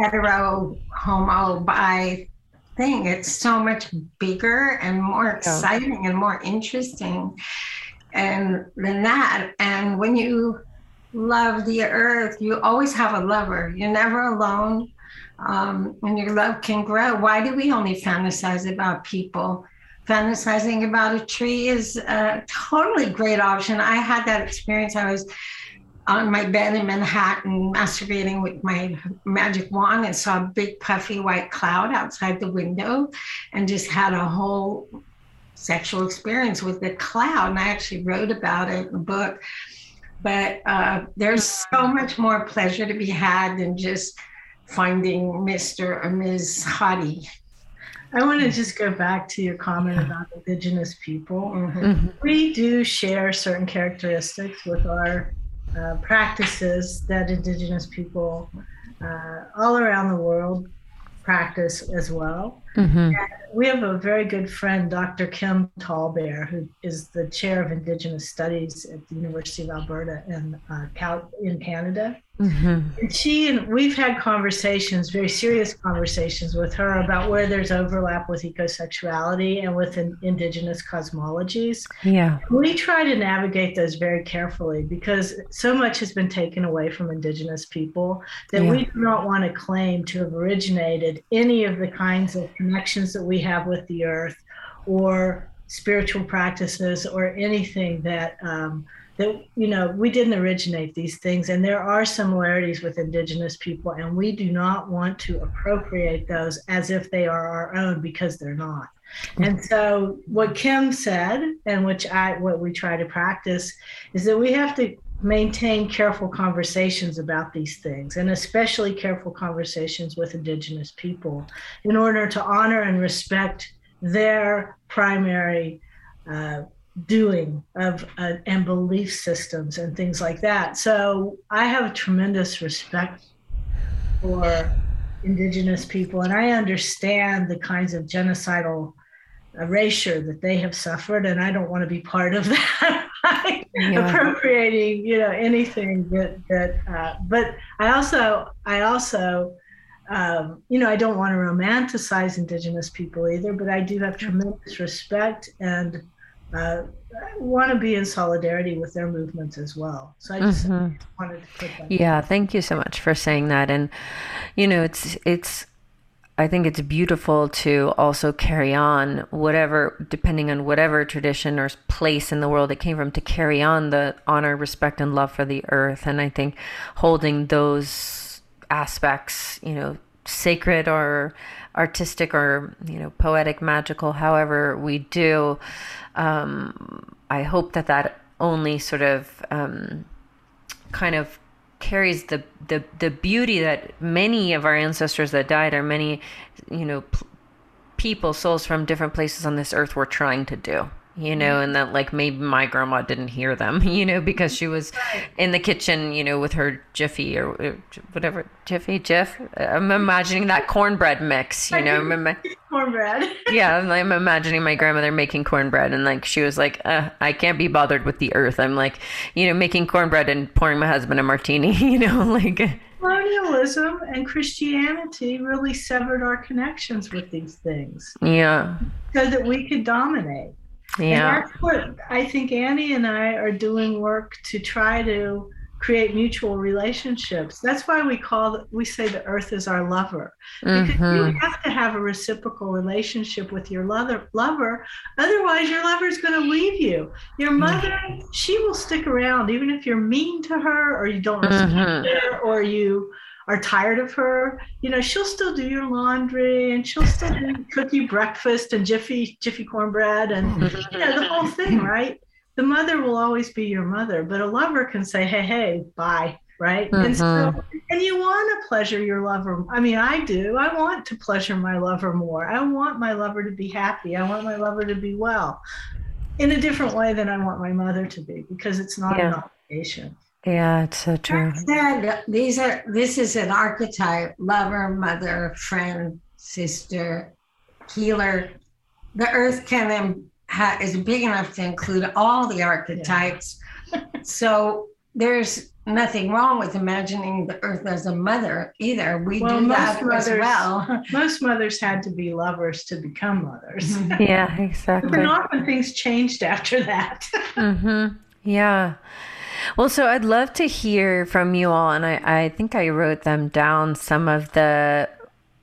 hetero, homo, bi thing. It's so much bigger and more exciting yeah. and more interesting and than that. And when you love the earth, you always have a lover. You're never alone. Um, and your love can grow. Why do we only fantasize about people? Fantasizing about a tree is a totally great option. I had that experience. I was on my bed in Manhattan, masturbating with my magic wand and saw a big puffy white cloud outside the window and just had a whole sexual experience with the cloud. And I actually wrote about it in the book. But uh, there's so much more pleasure to be had than just finding Mr. or Ms. Hottie. I want to just go back to your comment about Indigenous people. Mm-hmm. We do share certain characteristics with our uh, practices that Indigenous people uh, all around the world practice as well. Mm-hmm. we have a very good friend, Dr. Kim TallBear, who is the chair of Indigenous Studies at the University of Alberta in uh, Cal- in Canada. Mm-hmm. And she and we've had conversations, very serious conversations with her about where there's overlap with ecosexuality and with in, indigenous cosmologies. Yeah. We try to navigate those very carefully because so much has been taken away from indigenous people that yeah. we do not want to claim to have originated any of the kinds of connections that we have with the earth or spiritual practices or anything that um, that you know we didn't originate these things. And there are similarities with indigenous people and we do not want to appropriate those as if they are our own because they're not. And so what kim said and which i what we try to practice is that we have to maintain careful conversations about these things and especially careful conversations with indigenous people in order to honor and respect their primary uh, doing of uh, and belief systems and things like that. So I have a tremendous respect for indigenous people, and I understand the kinds of genocidal erasure that they have suffered, and I don't want to be part of that. yeah. appropriating, you know, anything that that. Uh, but I also, I also. Um, you know, I don't want to romanticize Indigenous people either, but I do have tremendous respect and uh, want to be in solidarity with their movements as well. So I just mm-hmm. wanted to put that. Yeah, thank you so much for saying that. And you know, it's it's. I think it's beautiful to also carry on whatever, depending on whatever tradition or place in the world it came from, to carry on the honor, respect, and love for the earth. And I think holding those aspects, you know, sacred or artistic or you know poetic magical however we do um, i hope that that only sort of um, kind of carries the, the the beauty that many of our ancestors that died are many you know p- people souls from different places on this earth were trying to do you know, and that like maybe my grandma didn't hear them, you know, because she was in the kitchen, you know, with her Jiffy or whatever Jiffy Jiff. I'm imagining that cornbread mix, you know. cornbread. yeah, I'm imagining my grandmother making cornbread, and like she was like, uh, I can't be bothered with the earth. I'm like, you know, making cornbread and pouring my husband a martini, you know, like. Colonialism and Christianity really severed our connections with these things. Yeah. So that we could dominate. Yeah. And that's what I think Annie and I are doing work to try to create mutual relationships. That's why we call we say the earth is our lover. Because mm-hmm. you have to have a reciprocal relationship with your lover lover. Otherwise your lover is going to leave you. Your mother, she will stick around even if you're mean to her or you don't respect mm-hmm. her or you are tired of her, you know, she'll still do your laundry and she'll still do, cook you breakfast and jiffy jiffy cornbread and you know the whole thing, right? the mother will always be your mother, but a lover can say, hey, hey, bye. Right. Mm-hmm. And so, and you want to pleasure your lover. I mean, I do. I want to pleasure my lover more. I want my lover to be happy. I want my lover to be well in a different way than I want my mother to be because it's not yeah. an obligation. Yeah, it's so true. Said, these are this is an archetype: lover, mother, friend, sister, healer. The earth can ha, is big enough to include all the archetypes. Yeah. so there's nothing wrong with imagining the earth as a mother either. We well, do that mothers, as well. most mothers had to be lovers to become mothers. yeah, exactly. And often things changed after that. mm-hmm. Yeah. Well, so I'd love to hear from you all, and I, I think I wrote them down. Some of the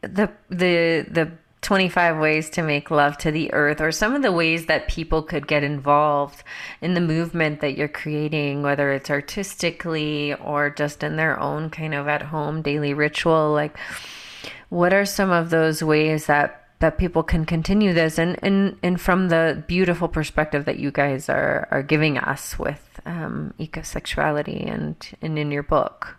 the the the 25 ways to make love to the earth or some of the ways that people could get involved in the movement that you're creating whether it's artistically or just in their own kind of at home daily ritual like what are some of those ways that that people can continue this and and, and from the beautiful perspective that you guys are are giving us with um, ecosexuality and and in your book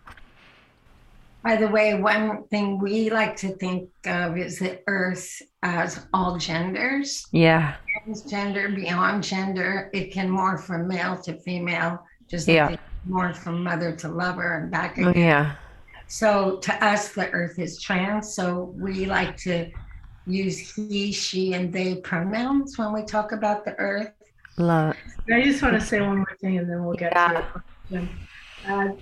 by the way, one thing we like to think of is the earth as all genders. Yeah. Transgender, beyond gender. It can morph from male to female, just yeah. like morph from mother to lover and back again. Yeah. So to us, the earth is trans. So we like to use he, she, and they pronouns when we talk about the earth. Love. I just want to say one more thing and then we'll get yeah. to it. Uh,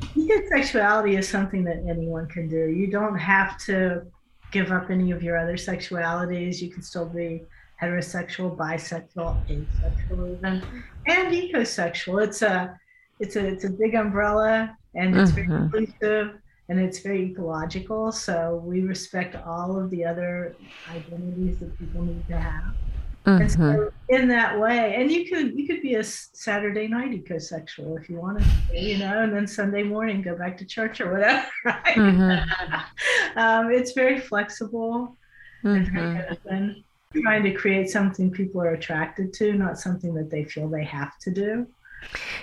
sexuality is something that anyone can do. You don't have to give up any of your other sexualities. You can still be heterosexual, bisexual, asexual, even, and ecosexual. It's a it's a it's a big umbrella, and it's mm-hmm. very inclusive, and it's very ecological. So we respect all of the other identities that people need to have. Mm-hmm. And so mm-hmm. in that way, and you could you could be a Saturday night ecosexual if you wanted to, you know, and then Sunday morning go back to church or whatever. Right? Mm-hmm. um, it's very flexible mm-hmm. and very Trying to create something people are attracted to, not something that they feel they have to do.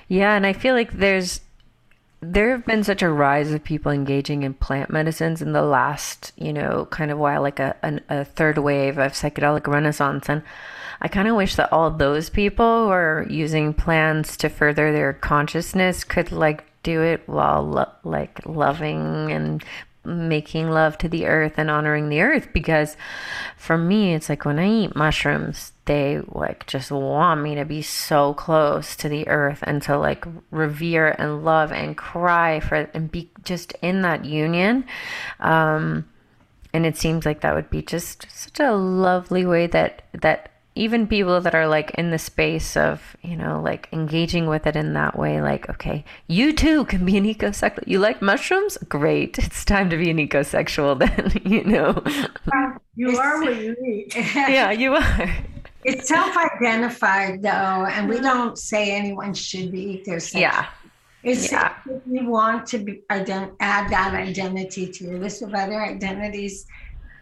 Yeah, and I feel like there's there have been such a rise of people engaging in plant medicines in the last, you know, kind of while, like a, a, a third wave of psychedelic renaissance. And I kind of wish that all those people who are using plants to further their consciousness could like do it while lo- like loving and making love to the earth and honoring the earth because for me it's like when i eat mushrooms they like just want me to be so close to the earth and to like revere and love and cry for and be just in that union. Um and it seems like that would be just such a lovely way that that even people that are like in the space of you know like engaging with it in that way like okay you too can be an ecosexual you like mushrooms? Great it's time to be an ecosexual then you know? You are what you eat yeah you are. It's self-identified though and we mm-hmm. don't say anyone should be ecosexual. Yeah. It's yeah. if you want to be ident- add that identity to your list of other identities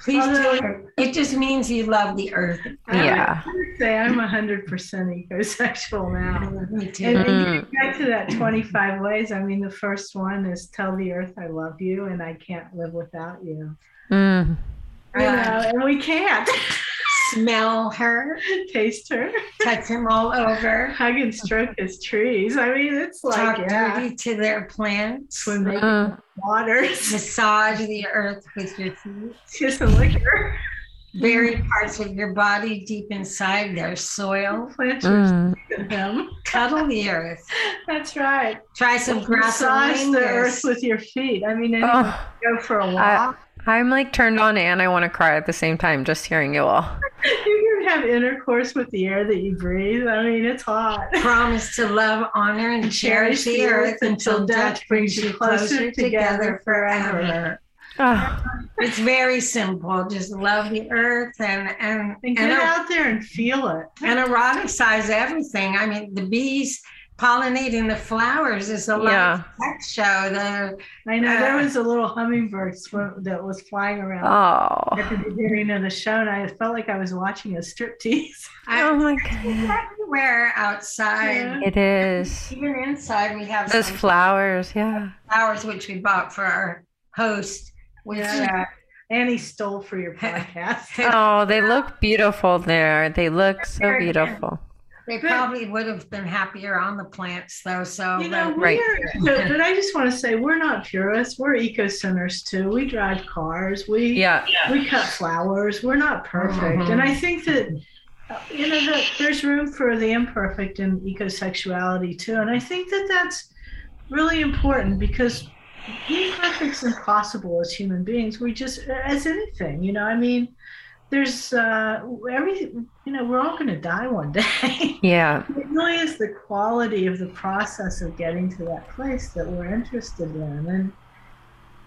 Please do it. It just means you love the earth. Yeah. I would say I'm 100% ecosexual now. Me too. And, and you get to that 25 ways. I mean, the first one is tell the earth I love you and I can't live without you. Mm. You know, and we can't. smell her, taste her, touch them all over, hug and stroke his trees. I mean, it's like talk yeah. dirty to their plants, swim naked uh, water, massage the earth with your feet, kiss and lick her. Bury parts of your body deep inside their soil. Plant mm. them. Cuddle the earth. That's right. Try some grass. Massage the earth with your feet. I mean, oh, go for a walk. I, I'm like turned on and I want to cry at the same time just hearing you all. You can have intercourse with the air that you breathe. I mean, it's hot. Promise to love, honor, and cherish the earth until death brings you closer together forever. Oh. It's very simple. Just love the earth and and, and get and, out there and feel it. And eroticize everything. I mean, the bees pollinating the flowers is a yeah. sex show. The, I know uh, there was a little hummingbird sw- that was flying around oh. at the beginning of the show, and I felt like I was watching a striptease. oh my god! everywhere outside. It is. Even inside, we have Those some flowers, yeah. flowers which we bought for our host, which Yeah. Annie stole for your podcast. Oh, they look beautiful there. They look so beautiful. They Good. probably would have been happier on the plants though. So You know, but- Right. we're, but, but I just want to say we're not purists. We're eco centers too. We drive cars. We Yeah. we cut flowers. We're not perfect, Mhm. and I think that uh, you know that there's room for the imperfect in ecosexuality too. And I think that that's really important because being perfect's impossible as human beings. We just as anything, you know. I mean, there's uh, every you know we're all going to die one day. Yeah. It really is the quality of the process of getting to that place that we're interested in. And,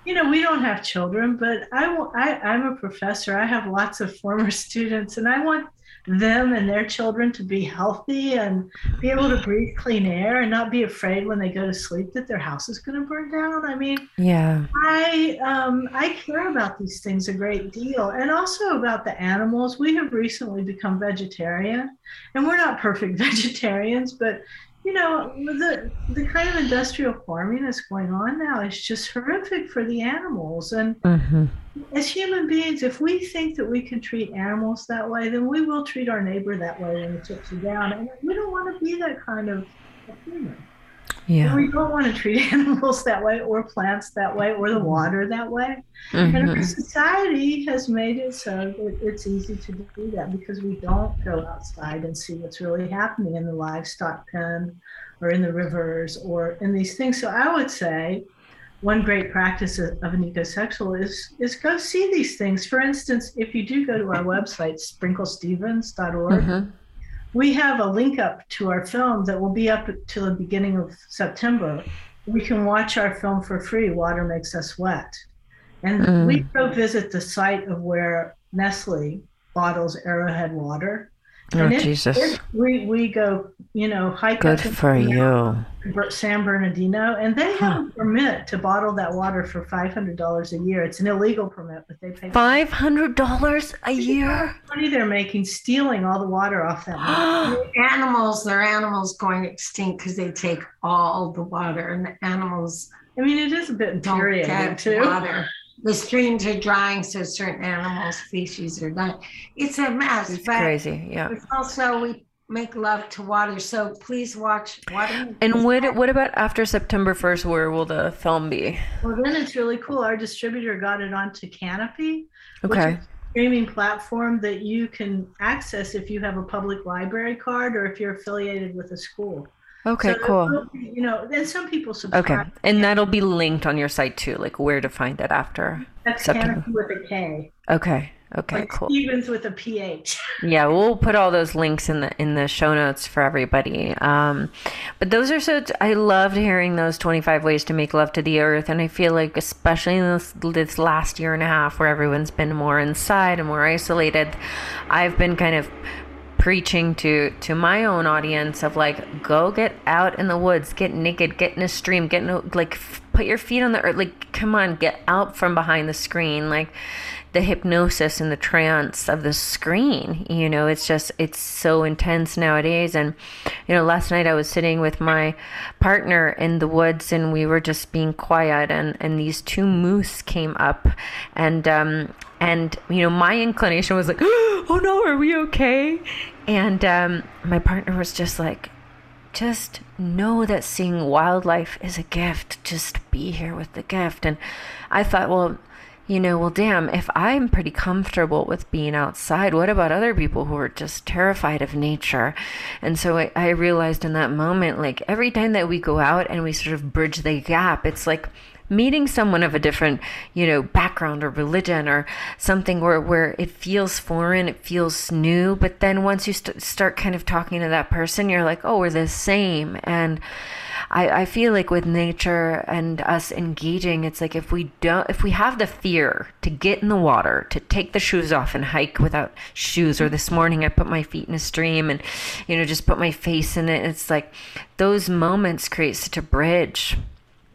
you know, we don't have children, but I, I, I'm a professor. I have lots of former students, and I want them and their children to be healthy and be able to breathe clean air and not be afraid when they go to sleep that their house is going to burn down. I mean, Yeah. I um, I care about these things a great deal, and also about the animals. We have recently become vegetarian, and we're not perfect vegetarians, but you know the the kind of industrial farming that's going on now is just horrific for the animals. And hmm as human beings, if we think that we can treat animals that way, then we will treat our neighbor that way when he chips you down, and we don't want to be that kind of human. Yeah. We don't want to treat animals that way, or plants that way, or the water that way. And our Mhm. society has made it so that it's easy to do that because we don't go outside and see what's really happening in the livestock pen or in the rivers or in these things. So I would say one great practice of an ecosexual is is go see these things. For instance, if you do go to our website, sprinklestephens.org, Mhm. We have a link up to our film that will be up till the beginning of September. We can watch our film for free, Water Makes Us Wet. And Mm. we go visit the site of where Nestle bottles Arrowhead water. Oh, it- Jesus. it- we, we go, you know, hike Good for you. San Bernardino, and they have a permit to bottle that water for $500 a year. It's an illegal permit, but they pay Five hundred dollars a year. money they're making stealing all the water off that water. animals, their animals going extinct because they take all the water, and the animals I mean, it is a bit don't infuriating, get too. water. The streams are drying, so certain animal species are dying. It's a mess, It's but crazy. Yeah. it's also we make love to water. So please watch Water. And what what about after September first? Where will the film be? Well, then it's really cool. Our distributor got it onto Kanopy, which Okay. is a streaming platform that you can access if you have a public library card or if you're affiliated with a school. Okay. So, Cool. You know, then some people subscribe. Okay. And that'll be linked on your site too, like where to find it after. That's September. Kanopy with a K. Okay. Okay. like Cool. Stephens with a PH. Yeah, we'll put all those links in the in the show notes for everybody. Um, but those are so. I loved hearing those twenty five ways to make love to the earth, and I feel like especially in this this last year and a half where everyone's been more inside and more isolated, I've been kind of preaching to to my own audience of like go get out in the woods get naked get in a stream get in a, like f- put your feet on the earth like come on get out from behind the screen like the hypnosis and the trance of the screen you know it's just it's so intense nowadays. And you know last night i was sitting with my partner in the woods and we were just being quiet and and these two moose came up and um and you know my inclination was like oh no are we okay? And um my partner was just like just know that seeing wildlife is a gift. Just be here with the gift. And I thought, well, you know, well, damn, if I'm pretty comfortable with being outside, what about other people who are just terrified of nature? And so I, I realized in that moment, like every time that we go out and we sort of bridge the gap, it's like meeting someone of a different you know background or religion or something where, where it feels foreign it feels new but then once you st- start kind of talking to that person you're like oh we're the same. And I, I feel like with nature and us engaging it's like if we don't if we have the fear to get in the water to take the shoes off and hike without shoes or this morning i put my feet in a stream and you know just put my face in it it's like those moments create such a bridge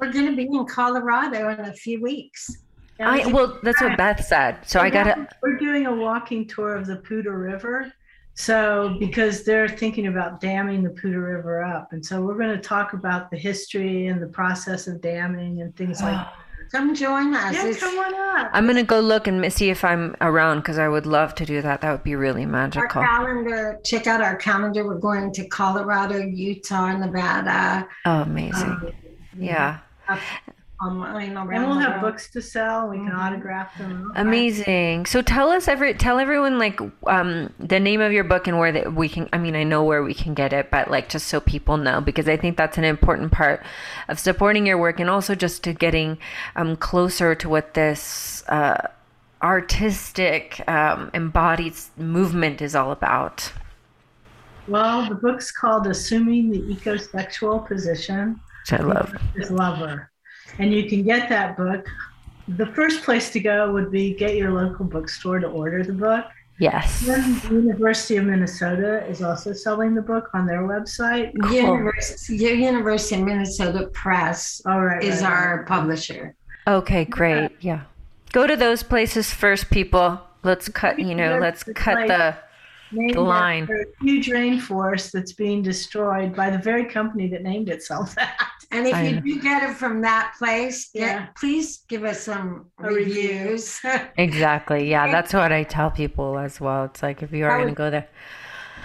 We're going to be in Colorado in a few weeks. I well, that's what Beth said. So I gotta. We're doing a walking tour of the Poudre River, So, because they're thinking about damming the Poudre River up. And so, we're going to talk about the history and the process of damming and things like that. Come join us. Yeah, It's- come on up. I'm gonna go look and see if I'm around because I would love to do that. That would be really magical. Our magical. calendar, check out our calendar. We're going to Colorado, Utah, Nevada, Oh, amazing. um, Yeah. Online around And we'll have books to sell. We can Mhm. autograph them. Amazing. So tell us every tell everyone like um the name of your book and where that we can I mean I know where we can get it but like just so people know because I think that's an important part of supporting your work and also just to getting um closer to what this uh artistic um embodied movement is all about. Well, the book's called Assuming the Ecosexual Position Which I love. is Lover. And you can get that book. The first place to go would be get your local bookstore to order the book. Yes. Then the University of Minnesota is also selling the book on their website. University, University of Minnesota Press All right. is right, our right. publisher. Okay, great. Yeah. Go to those places first people. Let's cut, you know, let's cut the Named the line. after a huge rainforest that's being destroyed by the very company that named itself that. And if I you know. do get it from that place, get, Yeah. please give us some A review. reviews. Exactly. Yeah, that's what I tell people as well. It's like if you are going to go there.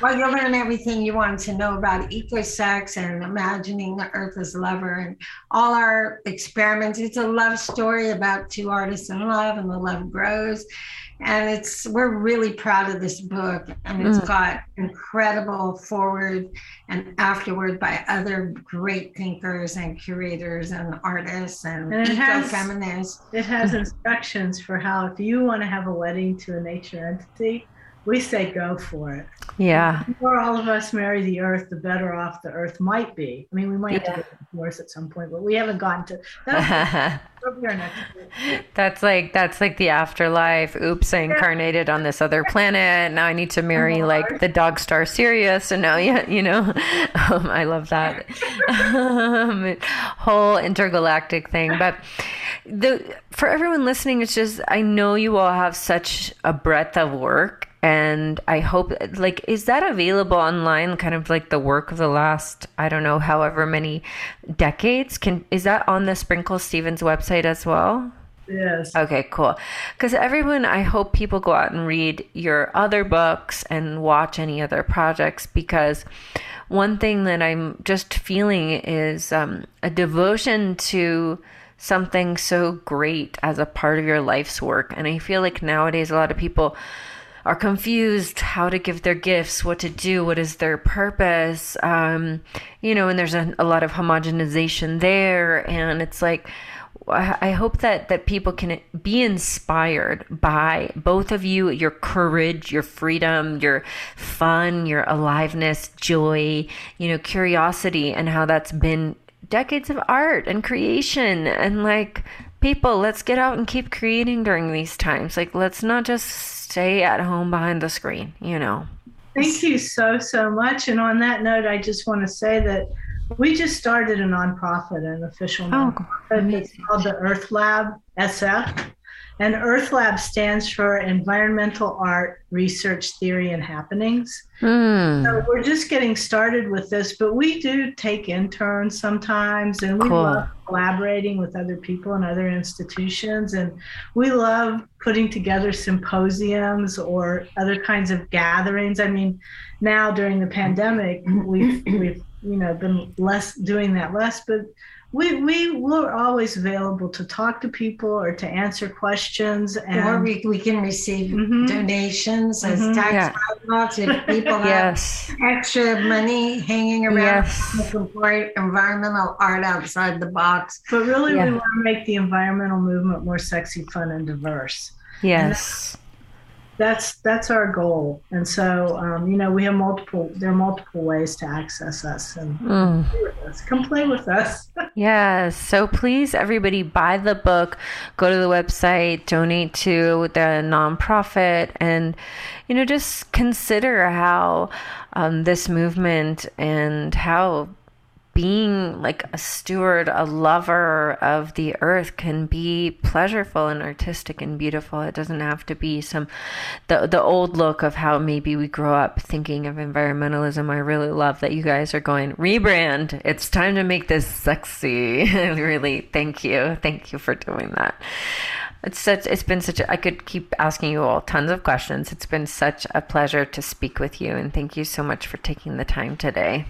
Well, you'll learn everything you want to know about ecosex and imagining the earth as lover and all our experiments. It's a love story about two artists in love and the love grows. And it's we're really proud of this book and it's Mm. got incredible foreword and afterward by other great thinkers and curators and artists and, And it has- eco-feminists. It has instructions for how, if you want to have a wedding to a nature entity, we say go for it. Yeah. The more all of us marry the earth, the better off the earth might be. I mean, we might Yeah. have to get divorced at some point, but we haven't gotten to that. That'll be our next book. that's like that's like the afterlife. Oops, I incarnated on this other planet. Now I need to marry like the dog star Sirius, and now yeah, you know, um, I love that um, whole intergalactic thing. But the for everyone listening, it's just I know you all have such a breadth of work, and I hope like is that available online? Kind of like the work of the last I don't know however many decades. Can is that on the Sprinkle Stephens website as well? Yes. Okay, cool. Because everyone, I hope people go out and read your other books and watch any other projects because one thing that I'm just feeling is um, a devotion to something so great as a part of your life's work. And I feel like nowadays a lot of people are confused how to give their gifts, what to do, what is their purpose. Um, you know, and there's a, a lot of homogenization there. And it's like, I hope that that people can be inspired by both of you, your courage, your freedom, your fun, your aliveness, joy, you know, curiosity, and how that's been decades of art and creation. And like, people, let's get out and keep creating during these times. Like, let's not just stay at home behind the screen, you know. Thank you so, so much. And on that note, I just want to say that we just started a nonprofit, an official Oh, nonprofit. It's called the Earth Lab SF. And Earth Lab stands for Environmental Art Research Theory and Happenings. Hmm. So we're just getting started with this, but we do take interns sometimes and we Cool. love collaborating with other people and other institutions. And we love putting together symposiums or other kinds of gatherings. I mean, now during the pandemic, we've, we've you know, been less doing that less, but we, we we're always available to talk to people or to answer questions. And or we, we can receive Mhm. donations as Mhm. tax Yeah. write-offs if people have extra money hanging around Yes. to support environmental art outside the box. But really, Yeah. we want to make the environmental movement more sexy, fun, and diverse. Yes. That's that's our goal. And so, um, you know, we have multiple. There are multiple ways to access us and Mm. us. Come play with us. Yes. So please, everybody, buy the book, go to the website, donate to the nonprofit, and, you know, just consider how um, this movement and how being like a steward, a lover of the earth can be pleasurable and artistic and beautiful. It doesn't have to be some the the old look of how maybe we grow up thinking of environmentalism. I really love that you guys are going rebrand. It's time to make this sexy. really, thank you. Thank you for doing that. It's such it's been such a, I could keep asking you all tons of questions. It's been such a pleasure to speak with you and thank you so much for taking the time today.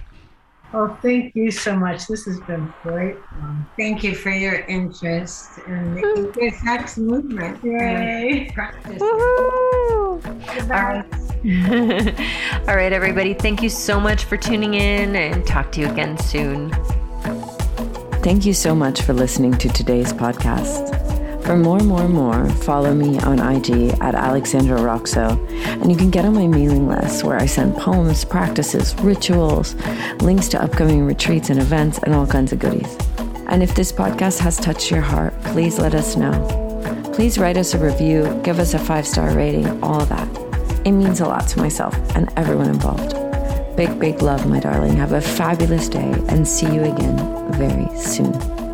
Oh, thank you so much. This has been great. Um, thank you for your interest in the intersex movement. Yay. All right. All right, everybody. Thank you so much for tuning in and talk to you again soon. Thank you so much for listening to today's podcast. For more, more, more, follow me on IG at Alexandra Roxo, and you can get on my mailing list where I send poems, practices, rituals, links to upcoming retreats and events, and all kinds of goodies. And if this podcast has touched your heart, please let us know. Please write us a review, give us a five star rating, all that. It means a lot to myself and everyone involved. Big, big love, my darling. Have a fabulous day and see you again very soon.